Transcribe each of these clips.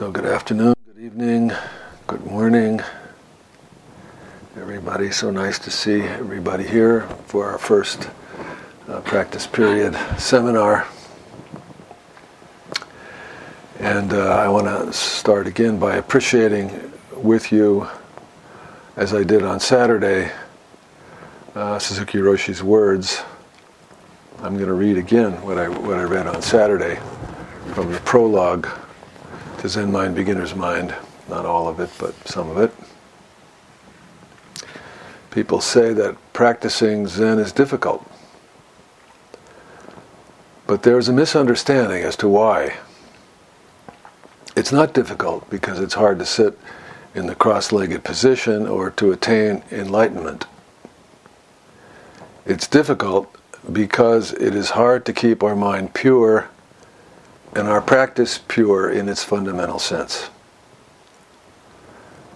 So, good afternoon, good evening, good morning, everybody. So nice to see everybody here for our first uh, practice period seminar. And uh, I want to start again by appreciating with you, as I did on Saturday, uh, Suzuki Roshi's words. I'm going to read again what I, what I read on Saturday from the prologue to Zen Mind, Beginner's Mind. Not all of it, but some of it. People say that practicing Zen is difficult. But there's a misunderstanding as to why. It's not difficult because it's hard to sit in the cross legged position or to attain enlightenment. It's difficult because it is hard to keep our mind pure and our practice pure in its fundamental sense.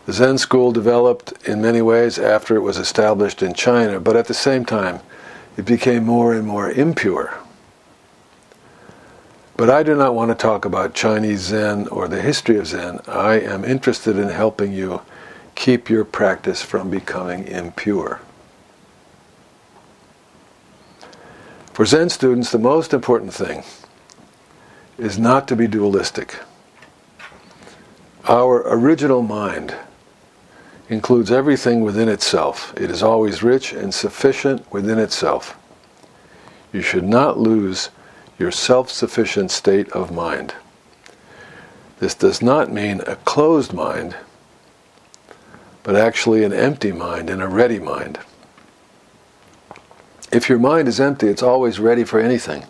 The Zen school developed in many ways after it was established in China, but at the same time, it became more and more impure. But I do not want to talk about Chinese Zen or the history of Zen. I am interested in helping you keep your practice from becoming impure. For Zen students, the most important thing is not to be dualistic. Our original mind includes everything within itself. It is always rich and sufficient within itself. You should not lose your self sufficient state of mind. This does not mean a closed mind, but actually an empty mind and a ready mind. If your mind is empty, it's always ready for anything,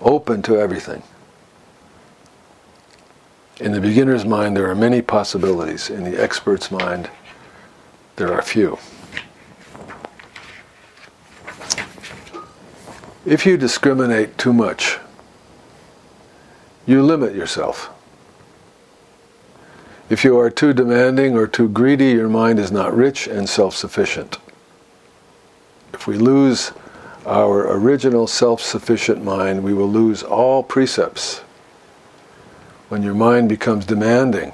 open to everything. In the beginner's mind, there are many possibilities. In the expert's mind, there are few. If you discriminate too much, you limit yourself. If you are too demanding or too greedy, your mind is not rich and self sufficient. If we lose our original self sufficient mind, we will lose all precepts when your mind becomes demanding,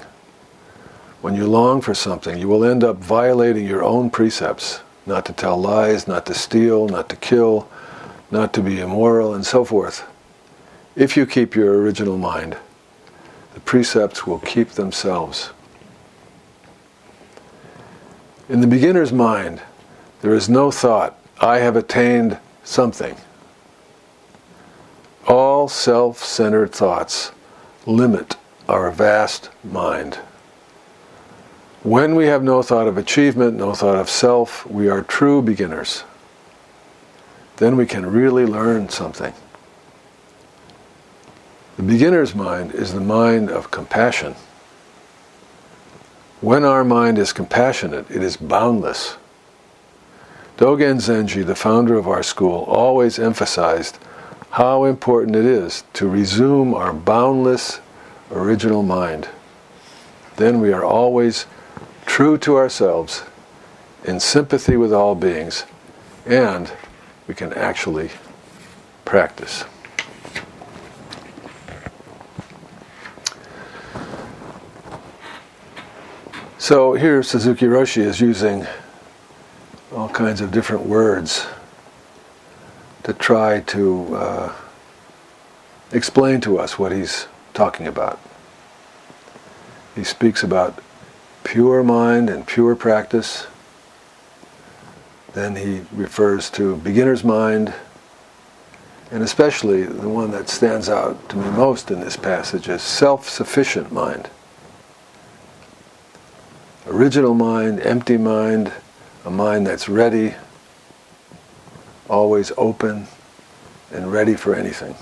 when you long for something, you will end up violating your own precepts not to tell lies, not to steal, not to kill, not to be immoral, and so forth. If you keep your original mind, the precepts will keep themselves. In the beginner's mind, there is no thought, I have attained something. All self centered thoughts limit our vast mind. When we have no thought of achievement, no thought of self, we are true beginners. Then we can really learn something. The beginner's mind is the mind of compassion. When our mind is compassionate, it is boundless. Dogen Zenji, the founder of our school, always emphasized how important it is to resume our boundless original mind. Then we are always true to ourselves, in sympathy with all beings, and we can actually practice. So here Suzuki Roshi is using all kinds of different words to try to uh, explain to us what he's talking about. He speaks about pure mind and pure practice. Then he refers to beginner's mind, and especially the one that stands out to me most in this passage is self sufficient mind. Original mind, empty mind, a mind that's ready, always open, and ready for anything.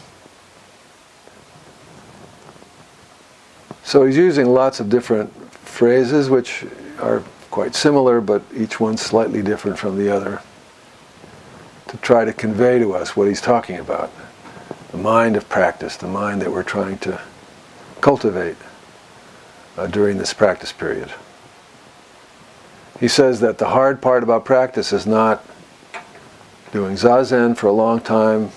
So he's using lots of different phrases which are quite similar, but each one slightly different from the other, to try to convey to us what he's talking about. The mind of practice, the mind that we're trying to cultivate uh, during this practice period. He says that the hard part about practice is not doing zazen for a long time,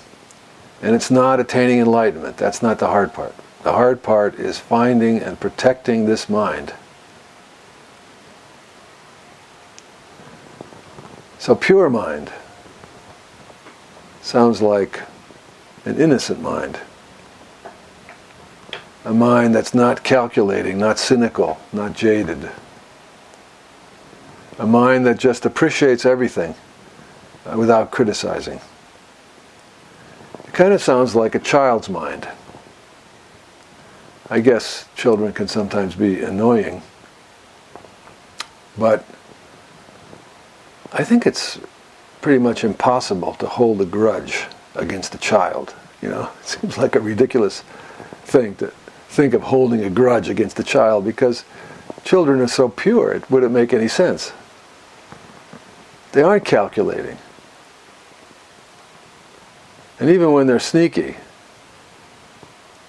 and it's not attaining enlightenment. That's not the hard part. The hard part is finding and protecting this mind. So, pure mind sounds like an innocent mind. A mind that's not calculating, not cynical, not jaded. A mind that just appreciates everything uh, without criticizing. It kind of sounds like a child's mind. I guess children can sometimes be annoying, but I think it's pretty much impossible to hold a grudge against a child. You know, it seems like a ridiculous thing to think of holding a grudge against a child because children are so pure. It wouldn't make any sense. They aren't calculating. And even when they're sneaky,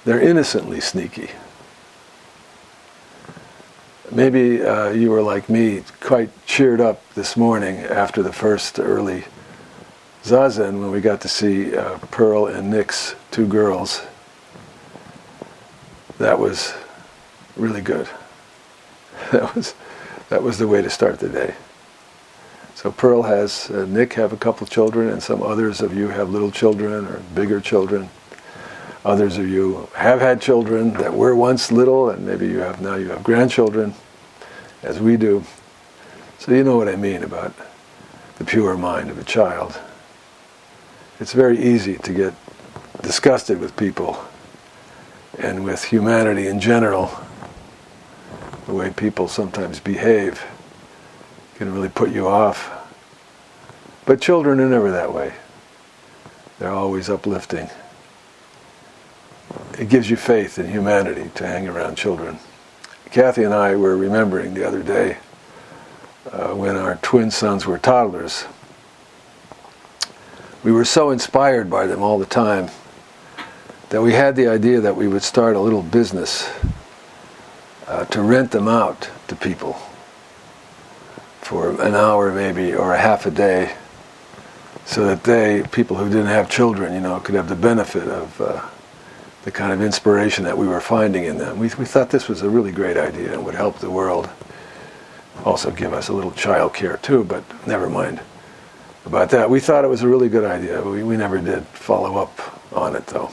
they're innocently sneaky. Maybe uh, you were like me, quite cheered up this morning after the first early zazen when we got to see uh, Pearl and Nick's two girls. That was really good. That was that was the way to start the day. So Pearl has uh, Nick have a couple children, and some others of you have little children or bigger children. Others of you have had children that were once little, and maybe you have now you have grandchildren, as we do. So you know what I mean about the pure mind of a child. It's very easy to get disgusted with people and with humanity in general. The way people sometimes behave can really put you off. But children are never that way. They're always uplifting it gives you faith in humanity to hang around children. Kathy and I were remembering the other day uh, when our twin sons were toddlers. We were so inspired by them all the time that we had the idea that we would start a little business uh, to rent them out to people for an hour maybe or a half a day so that they, people who didn't have children, you know, could have the benefit of uh, the kind of inspiration that we were finding in them. We, we thought this was a really great idea and would help the world. Also give us a little child care too, but never mind about that. We thought it was a really good idea. We, we never did follow up on it though.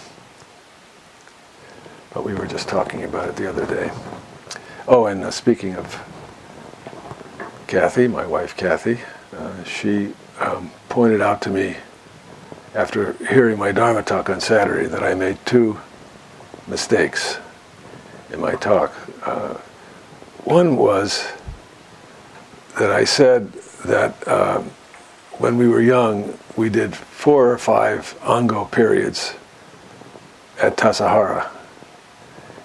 But we were just talking about it the other day. Oh, and uh, speaking of Kathy, my wife Kathy, uh, she um, pointed out to me after hearing my Dharma talk on Saturday that I made two mistakes in my talk. Uh, one was that I said that uh, when we were young, we did four or five Ango periods at Tassajara.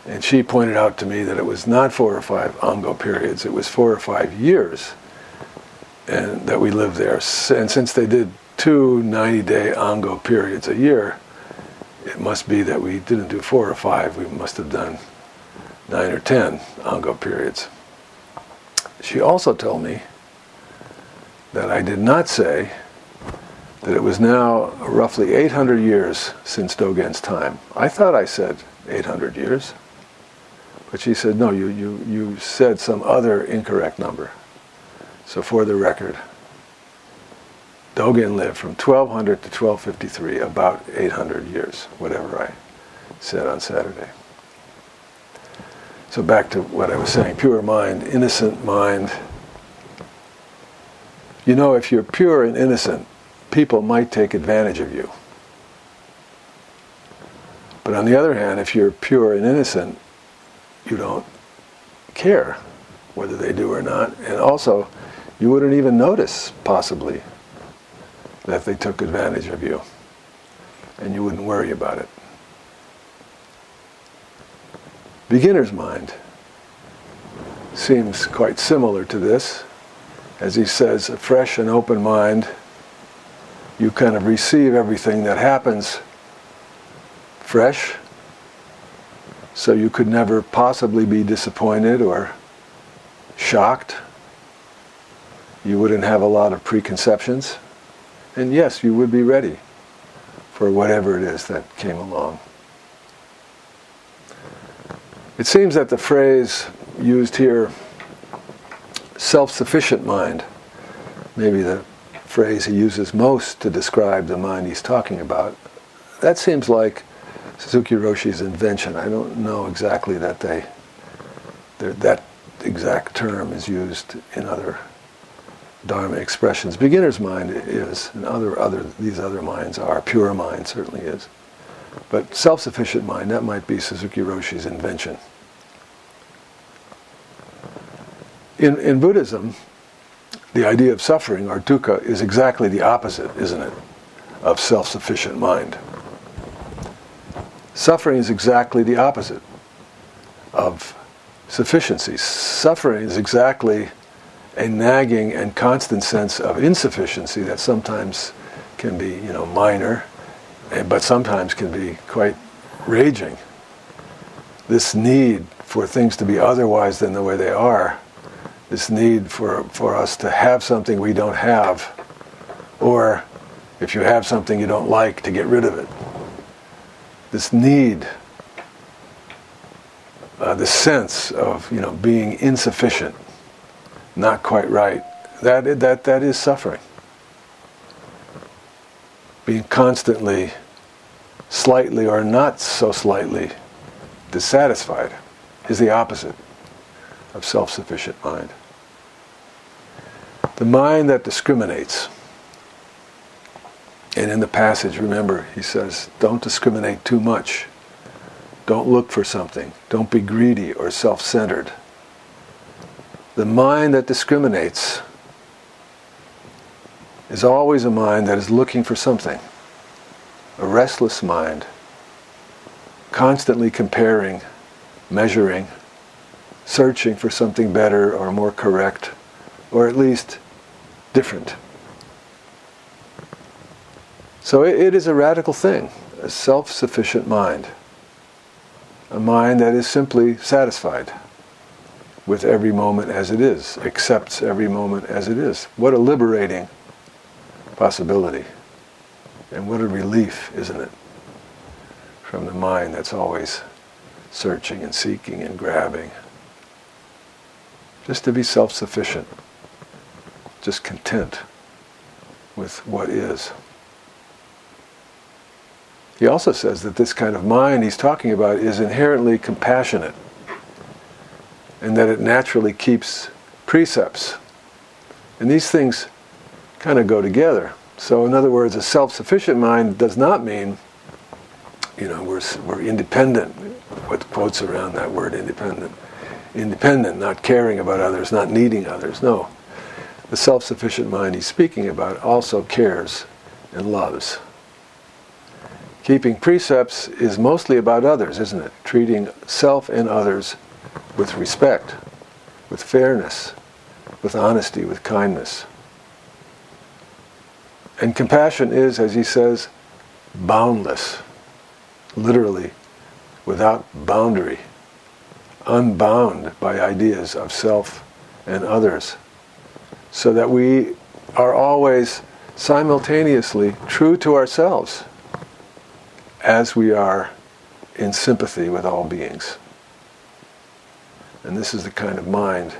And she pointed out to me that it was not four or five Ango periods, it was four or five years and that we lived there. And since they did two 90 day Ango periods a year, it must be that we didn't do four or five, we must have done nine or ten Ango periods. She also told me that I did not say that it was now roughly 800 years since Dogen's time. I thought I said 800 years, but she said, no, you, you, you said some other incorrect number. So for the record, Dogen lived from 1200 to 1253, about 800 years, whatever I said on Saturday. So back to what I was saying pure mind, innocent mind. You know, if you're pure and innocent, people might take advantage of you. But on the other hand, if you're pure and innocent, you don't care whether they do or not. And also, you wouldn't even notice, possibly, that they took advantage of you. And you wouldn't worry about it. Beginner's mind seems quite similar to this. As he says, a fresh and open mind, you kind of receive everything that happens fresh, so you could never possibly be disappointed or shocked. You wouldn't have a lot of preconceptions. And yes, you would be ready for whatever it is that came along. It seems that the phrase used here, self sufficient mind, maybe the phrase he uses most to describe the mind he's talking about, that seems like Suzuki Roshi's invention. I don't know exactly that they that exact term is used in other Dharma expressions. Beginner's mind is, and other other these other minds are. Pure mind certainly is. But self-sufficient mind, that might be Suzuki Roshi's invention. In, in Buddhism, the idea of suffering, or dukkha, is exactly the opposite, isn't it, of self-sufficient mind. Suffering is exactly the opposite of sufficiency. Suffering is exactly a nagging and constant sense of insufficiency that sometimes can be, you know, minor, but sometimes can be quite raging. This need for things to be otherwise than the way they are, this need for, for us to have something we don't have, or if you have something you don't like, to get rid of it this need, uh, the sense of you know being insufficient, not quite right, that that that is suffering. Being constantly, slightly or not so slightly, dissatisfied is the opposite of self-sufficient mind. The mind that discriminates and in the passage, remember, he says, don't discriminate too much. Don't look for something. Don't be greedy or self centered. The mind that discriminates is always a mind that is looking for something. A restless mind, constantly comparing, measuring, searching for something better or more correct, or at least different. So it, it is a radical thing, a self sufficient mind, a mind that is simply satisfied with every moment as it is, accepts every moment as it is. What a liberating possibility. And what a relief, isn't it? From the mind that's always searching and seeking and grabbing. Just to be self sufficient, just content with what is. He also says that this kind of mind he's talking about is inherently compassionate and that it naturally keeps precepts. And these things kind of go together. So, in other words, a self sufficient mind does not mean, you know, we're, we're independent. What quotes around that word independent? Independent, not caring about others, not needing others. No. The self sufficient mind he's speaking about also cares and loves. Keeping precepts is mostly about others, isn't it? Treating self and others with respect, with fairness, with honesty, with kindness. And compassion is, as he says, boundless, literally, without boundary, unbound by ideas of self and others, so that we are always simultaneously true to ourselves as we are in sympathy with all beings. And this is the kind of mind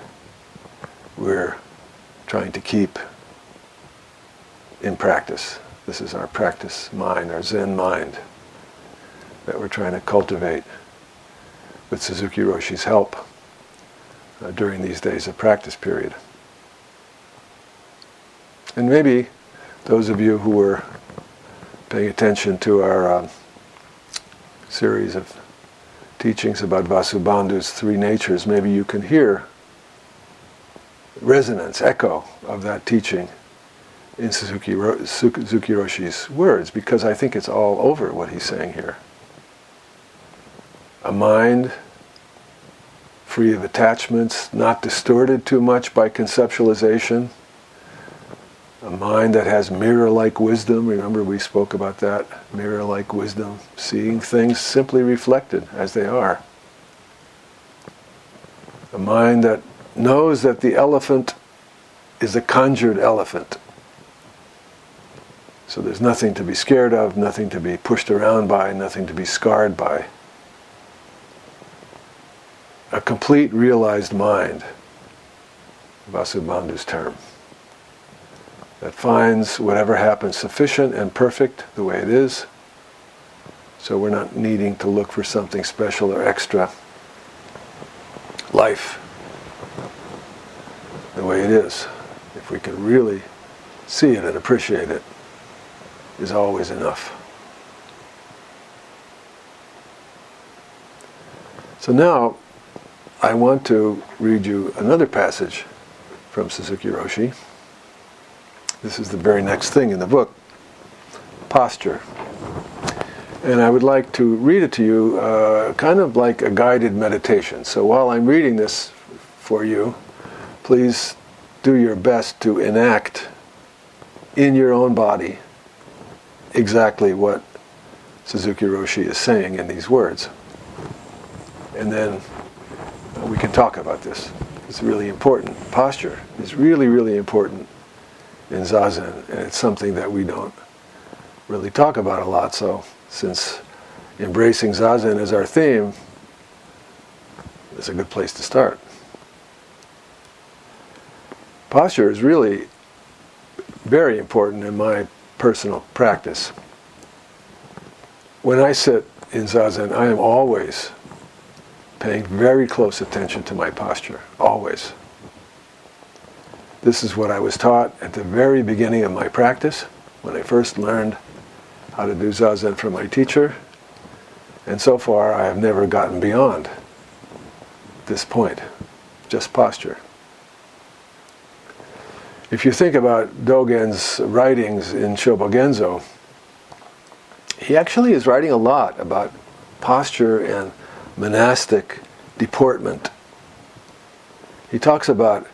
we're trying to keep in practice. This is our practice mind, our Zen mind that we're trying to cultivate with Suzuki Roshi's help uh, during these days of practice period. And maybe those of you who were paying attention to our uh, series of teachings about Vasubandhu's three natures, maybe you can hear resonance, echo of that teaching in Suzuki, Suzuki Roshi's words, because I think it's all over what he's saying here. A mind free of attachments, not distorted too much by conceptualization, a mind that has mirror like wisdom. Remember, we spoke about that mirror like wisdom, seeing things simply reflected as they are. A mind that knows that the elephant is a conjured elephant. So there's nothing to be scared of, nothing to be pushed around by, nothing to be scarred by. a complete realized mind, Vasubandhu's term, that finds whatever happens sufficient and perfect the way it is, so we're not needing to look for something special or extra. Life, the way it is, if we can really see it and appreciate it, is always enough. So now I want to read you another passage from Suzuki Roshi. This is the very next thing in the book posture. And I would like to read it to you uh, kind of like a guided meditation. So while I'm reading this for you, please do your best to enact in your own body exactly what Suzuki Roshi is saying in these words and then we can talk about this. It's really important. Posture is really, really important in Zazen, and it's something that we don't really talk about a lot. So, since embracing Zazen as our theme, it's a good place to start. Posture is really very important in my personal practice. When I sit in Zazen, I am always paying very close attention to my posture, always. This is what I was taught at the very beginning of my practice, when I first learned how to do Zazen from my teacher. And so far, I have never gotten beyond this point, just posture. If you think about Dogen's writings in Shobogenzo, he actually is writing a lot about posture and monastic deportment. He talks about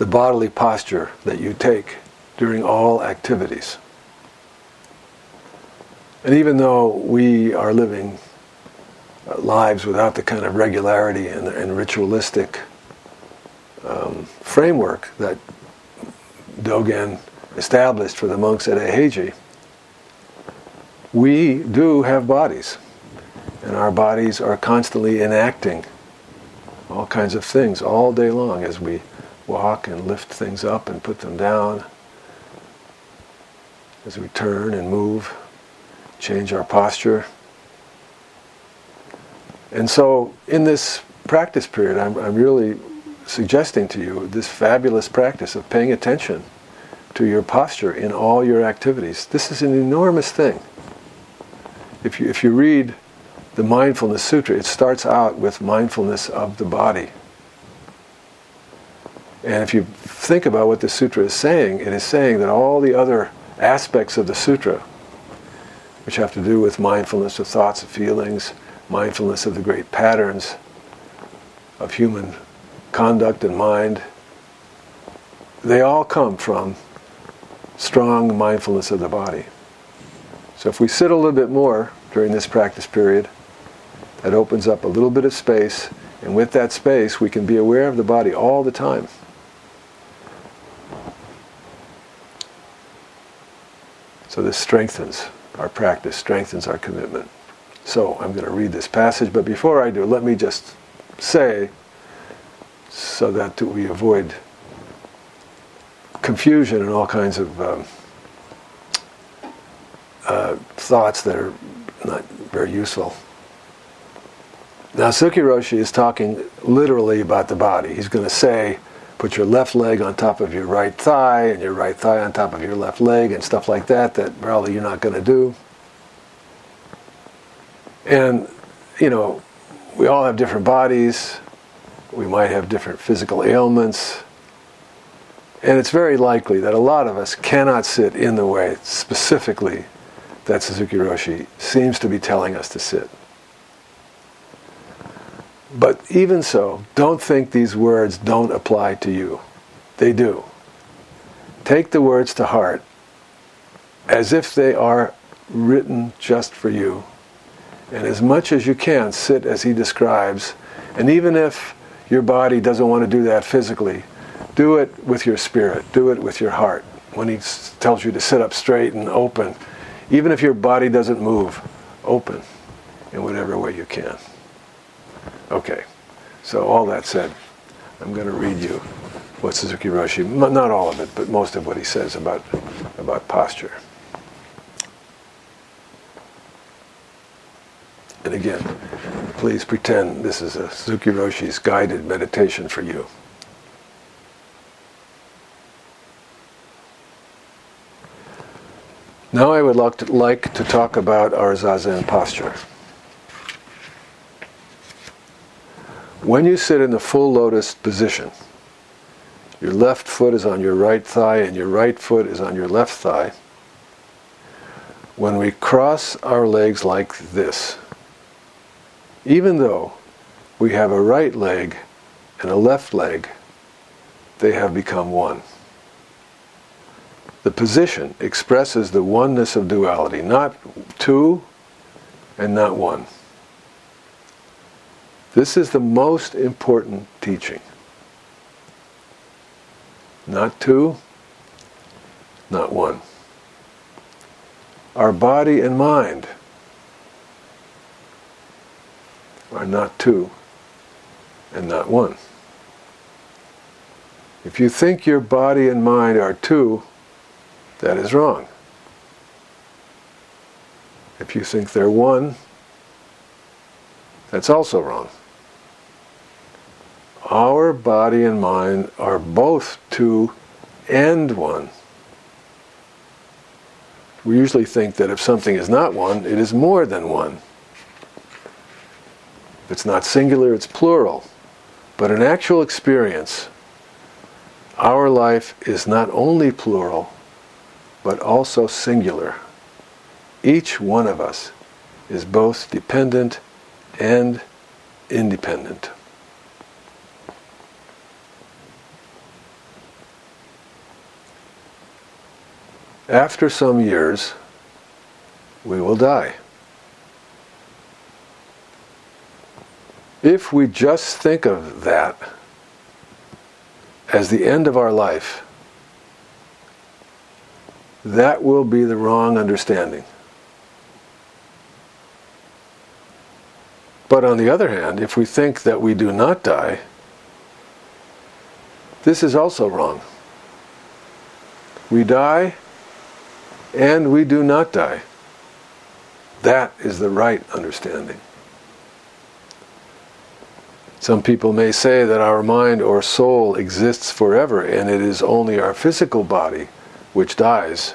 the bodily posture that you take during all activities. And even though we are living uh, lives without the kind of regularity and, and ritualistic um, framework that Dogen established for the monks at Eiheiji, we do have bodies. And our bodies are constantly enacting all kinds of things all day long as we walk and lift things up and put them down, as we turn and move, change our posture. And so, in this practice period, I'm, I'm really suggesting to you this fabulous practice of paying attention to your posture in all your activities. This is an enormous thing. If you, if you read the Mindfulness Sutra, it starts out with mindfulness of the body. And if you think about what the sutra is saying, it is saying that all the other aspects of the sutra, which have to do with mindfulness of thoughts and feelings, mindfulness of the great patterns of human conduct and mind, they all come from strong mindfulness of the body. So if we sit a little bit more during this practice period, that opens up a little bit of space, and with that space, we can be aware of the body all the time. So this strengthens our practice, strengthens our commitment. So I'm going to read this passage, but before I do, let me just say, so that we avoid confusion and all kinds of um, uh, thoughts that are not very useful. Now, Suzuki Roshi is talking literally about the body. He's going to say, put your left leg on top of your right thigh and your right thigh on top of your left leg and stuff like that, that probably you're not going to do. And, you know, we all have different bodies. We might have different physical ailments. And it's very likely that a lot of us cannot sit in the way specifically that Suzuki Roshi seems to be telling us to sit. But even so, don't think these words don't apply to you. They do. Take the words to heart as if they are written just for you. And as much as you can, sit as he describes. And even if your body doesn't want to do that physically, do it with your spirit, do it with your heart. When he tells you to sit up straight and open, even if your body doesn't move, open in whatever way you can. Okay, So all that said, I'm going to read you what Suzuki Roshi, not all of it, but most of what he says about, about posture. And again, please pretend this is a Suzuki Roshi's guided meditation for you. Now I would like to, like to talk about our Zazen posture. When you sit in the full lotus position, your left foot is on your right thigh and your right foot is on your left thigh. When we cross our legs like this, even though we have a right leg and a left leg, they have become one. The position expresses the oneness of duality, not two and not one. This is the most important teaching. Not two, not one. Our body and mind are not two and not one. If you think your body and mind are two, that is wrong. If you think they're one, that's also wrong. Our body and mind are both two and one. We usually think that if something is not one, it is more than one. If it's not singular, it's plural. But in actual experience, our life is not only plural, but also singular. Each one of us is both dependent and independent. After some years, we will die. If we just think of that as the end of our life, that will be the wrong understanding. But on the other hand, if we think that we do not die, this is also wrong. We die and we do not die. That is the right understanding. Some people may say that our mind or soul exists forever and it is only our physical body which dies.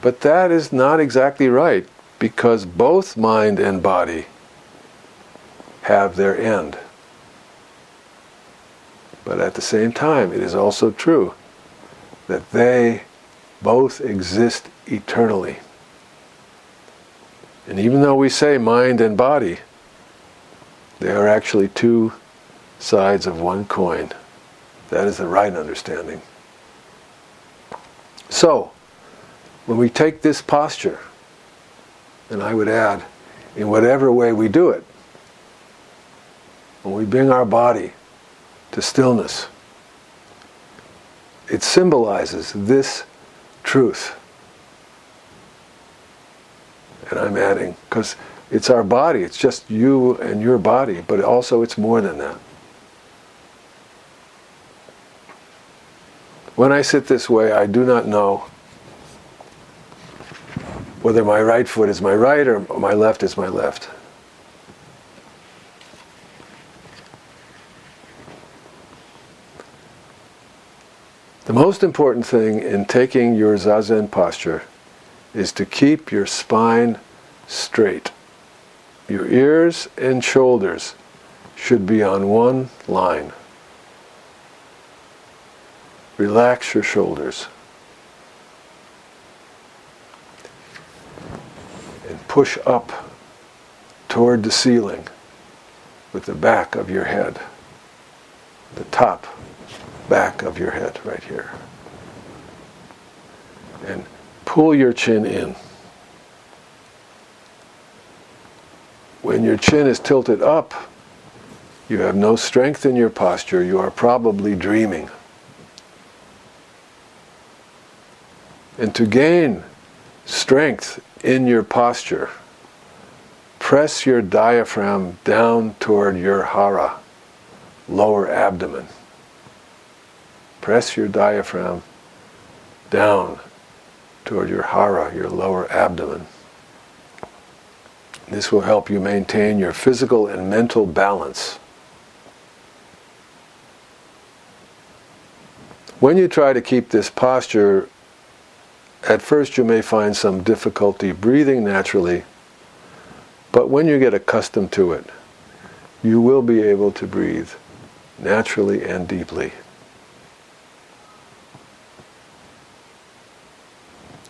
But that is not exactly right because both mind and body have their end. But at the same time, it is also true that they both exist eternally. And even though we say mind and body, they are actually two sides of one coin. That is the right understanding. So, when we take this posture, and I would add, in whatever way we do it, when we bring our body to stillness, it symbolizes this truth. And I'm adding, because it's our body, it's just you and your body, but also it's more than that. When I sit this way, I do not know whether my right foot is my right or my left is my left. The most important thing in taking your zazen posture is to keep your spine straight. Your ears and shoulders should be on one line. Relax your shoulders. And push up toward the ceiling with the back of your head, the top back of your head right here. And pull your chin in. When your chin is tilted up, you have no strength in your posture, you are probably dreaming. And to gain strength in your posture, press your diaphragm down toward your hara, lower abdomen. Press your diaphragm down toward your hara, your lower abdomen. This will help you maintain your physical and mental balance. When you try to keep this posture, at first you may find some difficulty breathing naturally, but when you get accustomed to it, you will be able to breathe naturally and deeply.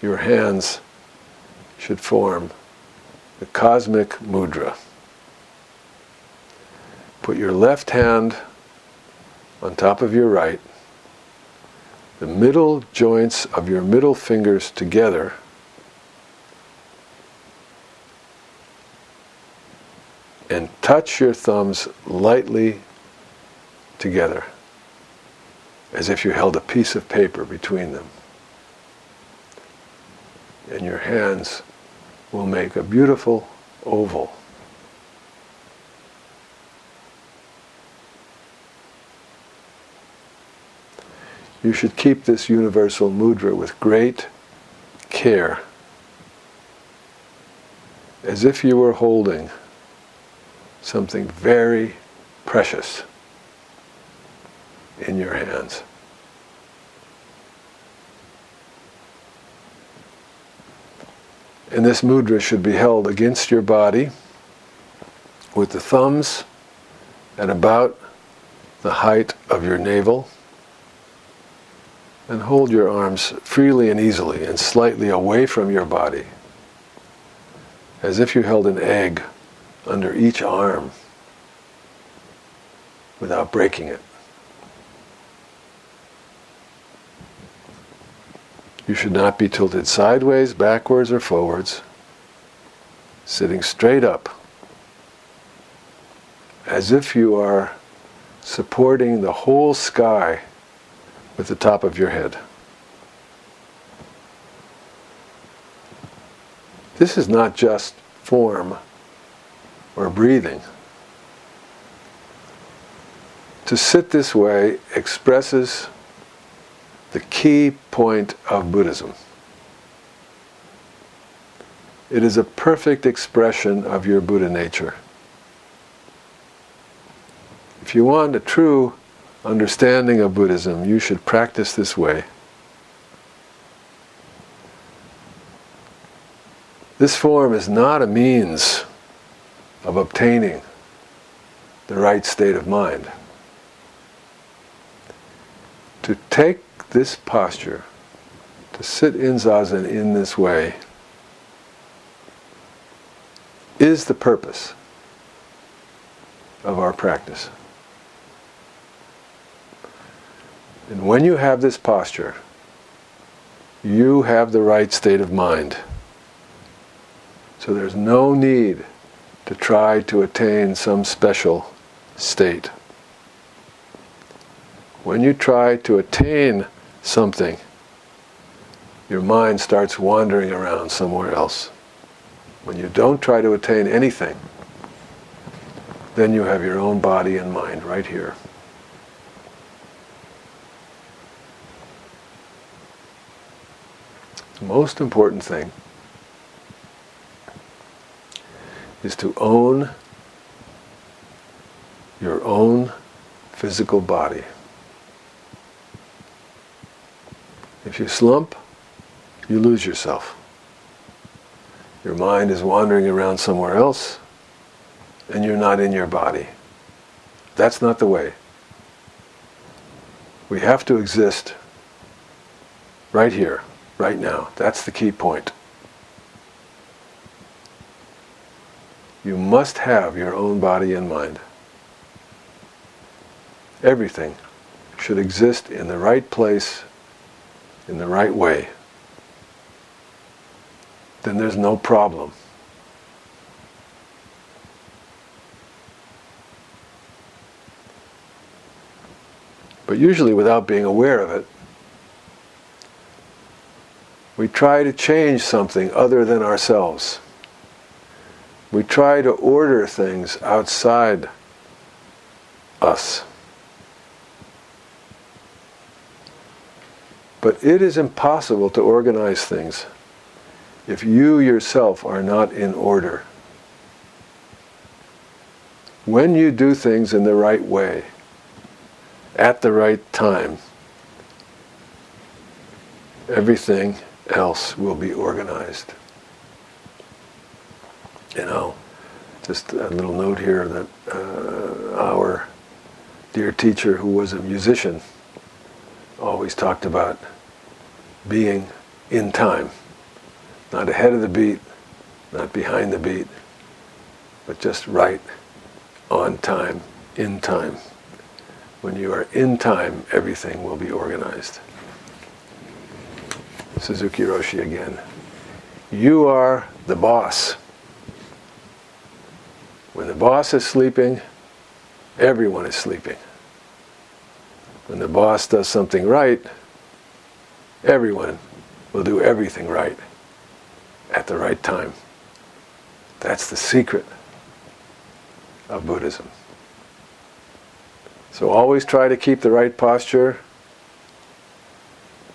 Your hands should form the cosmic mudra. Put your left hand on top of your right the middle joints of your middle fingers together. And touch your thumbs lightly together, as if you held a piece of paper between them. And your hands will make a beautiful oval. You should keep this universal mudra with great care, as if you were holding something very precious in your hands. And this mudra should be held against your body with the thumbs at about the height of your navel and hold your arms freely and easily and slightly away from your body, as if you held an egg under each arm without breaking it. You should not be tilted sideways, backwards, or forwards, sitting straight up, as if you are supporting the whole sky with the top of your head. This is not just form or breathing. To sit this way expresses the key point of Buddhism. It is a perfect expression of your Buddha nature. If you want a true understanding of Buddhism, you should practice this way. This form is not a means of obtaining the right state of mind. To take this posture, to sit in zazen in this way, is the purpose of our practice. And when you have this posture, you have the right state of mind. So there's no need to try to attain some special state. When you try to attain something, your mind starts wandering around somewhere else. When you don't try to attain anything, then you have your own body and mind right here. The most important thing is to own your own physical body. If you slump, you lose yourself. Your mind is wandering around somewhere else, and you're not in your body. That's not the way. We have to exist right here right now. That's the key point. You must have your own body and mind. Everything should exist in the right place, in the right way. Then there's no problem. But usually without being aware of it, we try to change something other than ourselves. We try to order things outside us. But it is impossible to organize things if you yourself are not in order. When you do things in the right way, at the right time, everything else will be organized. You know, just a little note here that uh, our dear teacher, who was a musician, always talked about being in time, not ahead of the beat, not behind the beat, but just right on time, in time. When you are in time, everything will be organized. Suzuki Roshi again. You are the boss. When the boss is sleeping, everyone is sleeping. When the boss does something right, everyone will do everything right at the right time. That's the secret of Buddhism. So always try to keep the right posture,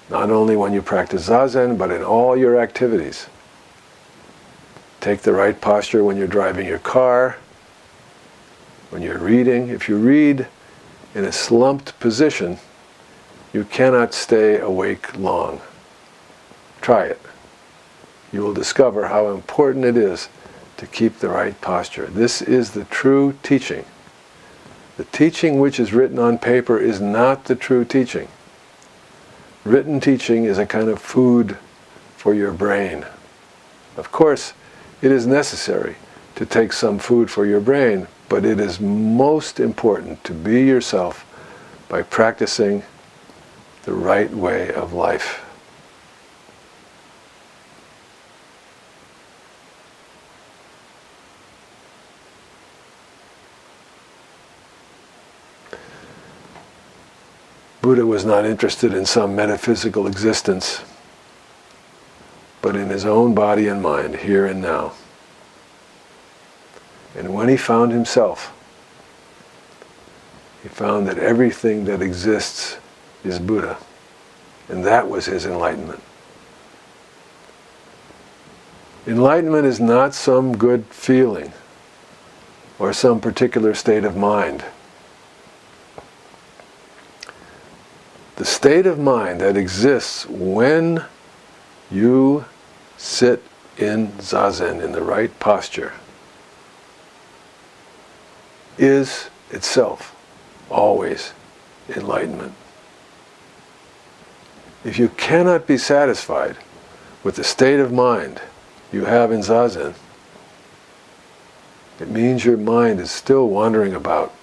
not only when you practice Zazen, but in all your activities. Take the right posture when you're driving your car, when you're reading. If you read in a slumped position, you cannot stay awake long. Try it. You will discover how important it is to keep the right posture. This is the true teaching. The teaching which is written on paper is not the true teaching. Written teaching is a kind of food for your brain. Of course, it is necessary to take some food for your brain, but it is most important to be yourself by practicing the right way of life. Buddha was not interested in some metaphysical existence, but in his own body and mind, here and now. And when he found himself, he found that everything that exists is Buddha. And that was his enlightenment. Enlightenment is not some good feeling or some particular state of mind. the state of mind that exists when you sit in zazen in the right posture is itself always enlightenment. If you cannot be satisfied with the state of mind you have in zazen, it means your mind is still wandering about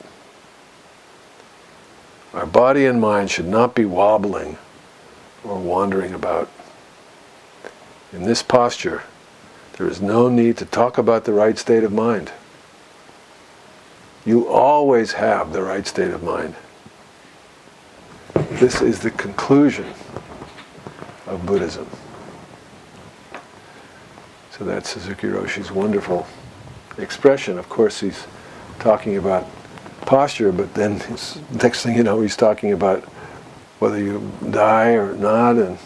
our body and mind should not be wobbling or wandering about. In this posture, there is no need to talk about the right state of mind. You always have the right state of mind. This is the conclusion of Buddhism. So that's Suzuki Roshi's wonderful expression. Of course, he's talking about posture, but then next thing you know, he's talking about whether you die or not, and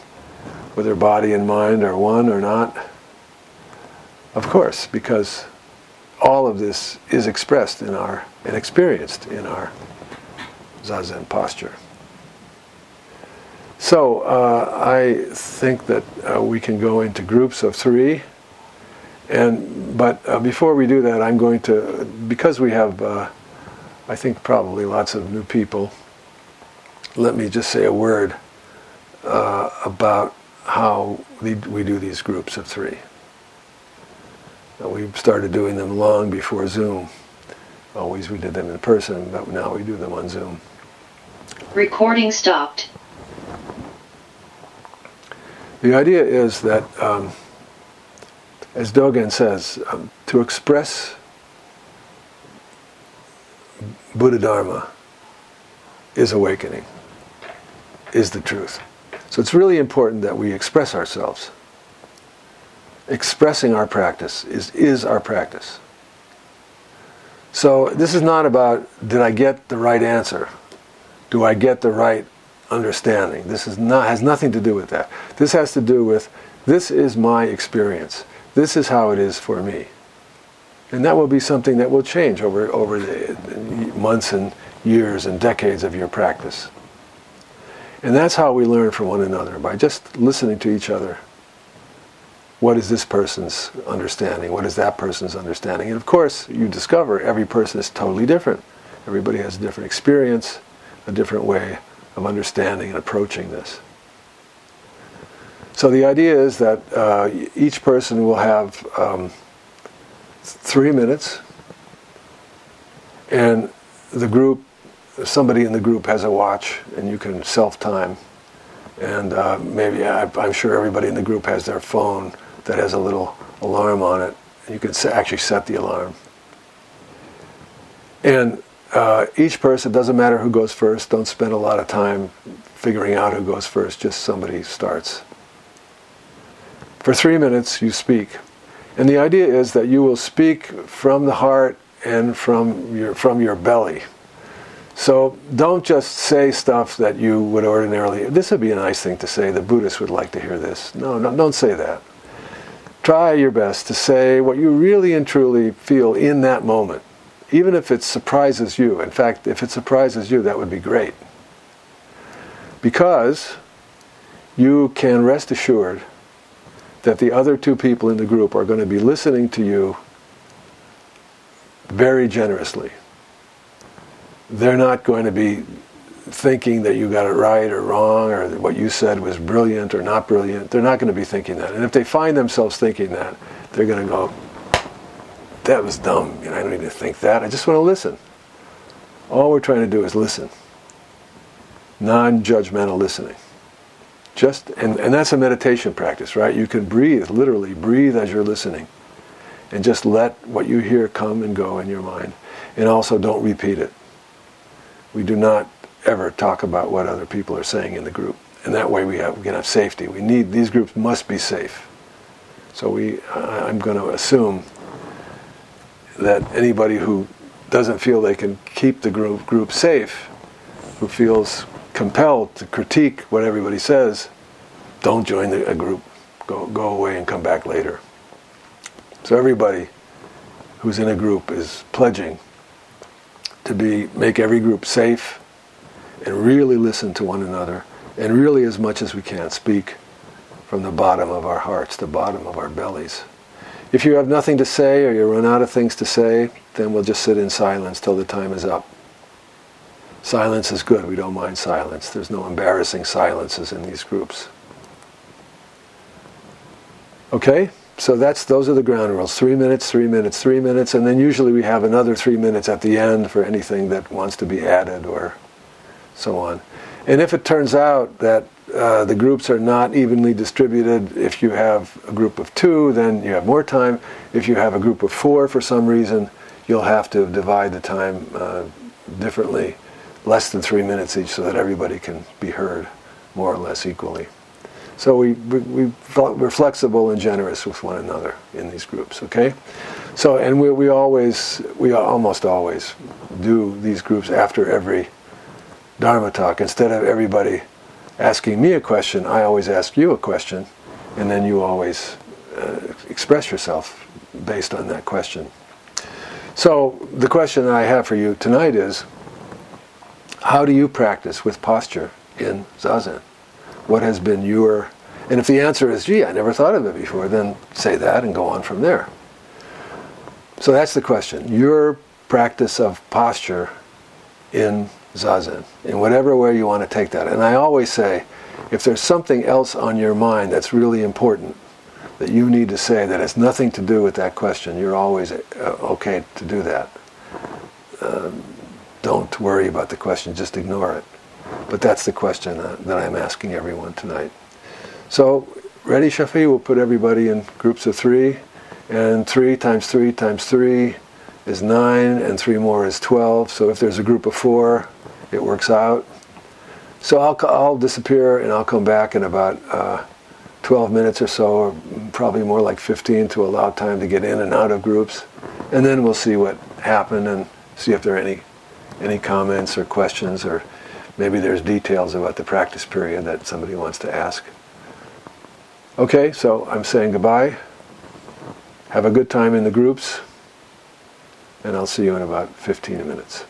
whether body and mind are one or not. Of course, because all of this is expressed in our and experienced in our zazen posture. So uh, I think that uh, we can go into groups of three, and but uh, before we do that, I'm going to because we have uh, I think probably lots of new people. Let me just say a word uh, about how we do these groups of three. We started doing them long before Zoom. Always we did them in person, but now we do them on Zoom. Recording stopped. The idea is that, um, as Dogen says, um, to express Buddha Dharma is awakening, is the truth. So it's really important that we express ourselves. Expressing our practice is, is our practice. So this is not about did I get the right answer? Do I get the right understanding. This is not, has nothing to do with that. This has to do with this is my experience. This is how it is for me. And that will be something that will change over, over the months and years and decades of your practice. And that's how we learn from one another, by just listening to each other. What is this person's understanding? What is that person's understanding? And of course, you discover every person is totally different. Everybody has a different experience, a different way of understanding and approaching this. So the idea is that uh, each person will have um, three minutes, and the group, somebody in the group has a watch, and you can self-time. And uh, maybe I, I'm sure everybody in the group has their phone that has a little alarm on it. You can actually set the alarm. And uh, each person, doesn't matter who goes first, don't spend a lot of time figuring out who goes first, just somebody starts. For three minutes, you speak. And the idea is that you will speak from the heart and from your, from your belly. So don't just say stuff that you would ordinarily. This would be a nice thing to say. The Buddhists would like to hear this. No, no, don't say that. Try your best to say what you really and truly feel in that moment even if it surprises you. In fact, if it surprises you, that would be great. Because you can rest assured that the other two people in the group are going to be listening to you very generously. They're not going to be thinking that you got it right or wrong or what you said was brilliant or not brilliant. They're not going to be thinking that. And if they find themselves thinking that, they're going to go, that was dumb. You know, I don't need to think that. I just want to listen. All we're trying to do is listen. Non-judgmental listening. Just and, and that's a meditation practice, right? You can breathe, literally breathe as you're listening. And just let what you hear come and go in your mind. And also don't repeat it. We do not ever talk about what other people are saying in the group. And that way we, have, we can have safety. We need, these groups must be safe. So we, I'm going to assume that anybody who doesn't feel they can keep the group, group safe, who feels compelled to critique what everybody says, don't join the, a group. Go, go away and come back later. So everybody who's in a group is pledging to be make every group safe and really listen to one another and really as much as we can speak from the bottom of our hearts, the bottom of our bellies. If you have nothing to say or you run out of things to say, then we'll just sit in silence till the time is up. Silence is good. We don't mind silence. There's no embarrassing silences in these groups. Okay? So that's those are the ground rules. Three minutes, three minutes, three minutes, and then usually we have another three minutes at the end for anything that wants to be added or so on. And if it turns out that uh, the groups are not evenly distributed. If you have a group of two, then you have more time. If you have a group of four for some reason, you'll have to divide the time uh, differently, less than three minutes each, so that everybody can be heard more or less equally. So we, we, we, we're flexible and generous with one another in these groups, okay? So, and we, we always, we almost always do these groups after every Dharma talk instead of everybody asking me a question, I always ask you a question, and then you always uh, express yourself based on that question. So, the question I have for you tonight is how do you practice with posture in Zazen? What has been your. And if the answer is, gee, I never thought of it before, then say that and go on from there. So that's the question. Your practice of posture in zazen, in whatever way you want to take that. And I always say, if there's something else on your mind that's really important that you need to say that has nothing to do with that question, you're always uh, okay to do that. Um, don't worry about the question, just ignore it. But that's the question that, I'm asking everyone tonight. So, ready, Shafi? We'll put everybody in groups of three, and three times three times three is nine, and three more is 12. So if there's a group of four, it works out. So I'll, I'll disappear and I'll come back in about uh, 12 minutes or so, or probably more like 15 to allow time to get in and out of groups. And then we'll see what happened and see if there are any, any comments or questions or Maybe there's details about the practice period that somebody wants to ask. Okay, so I'm saying goodbye. Have a good time in the groups, and I'll see you in about 15 minutes.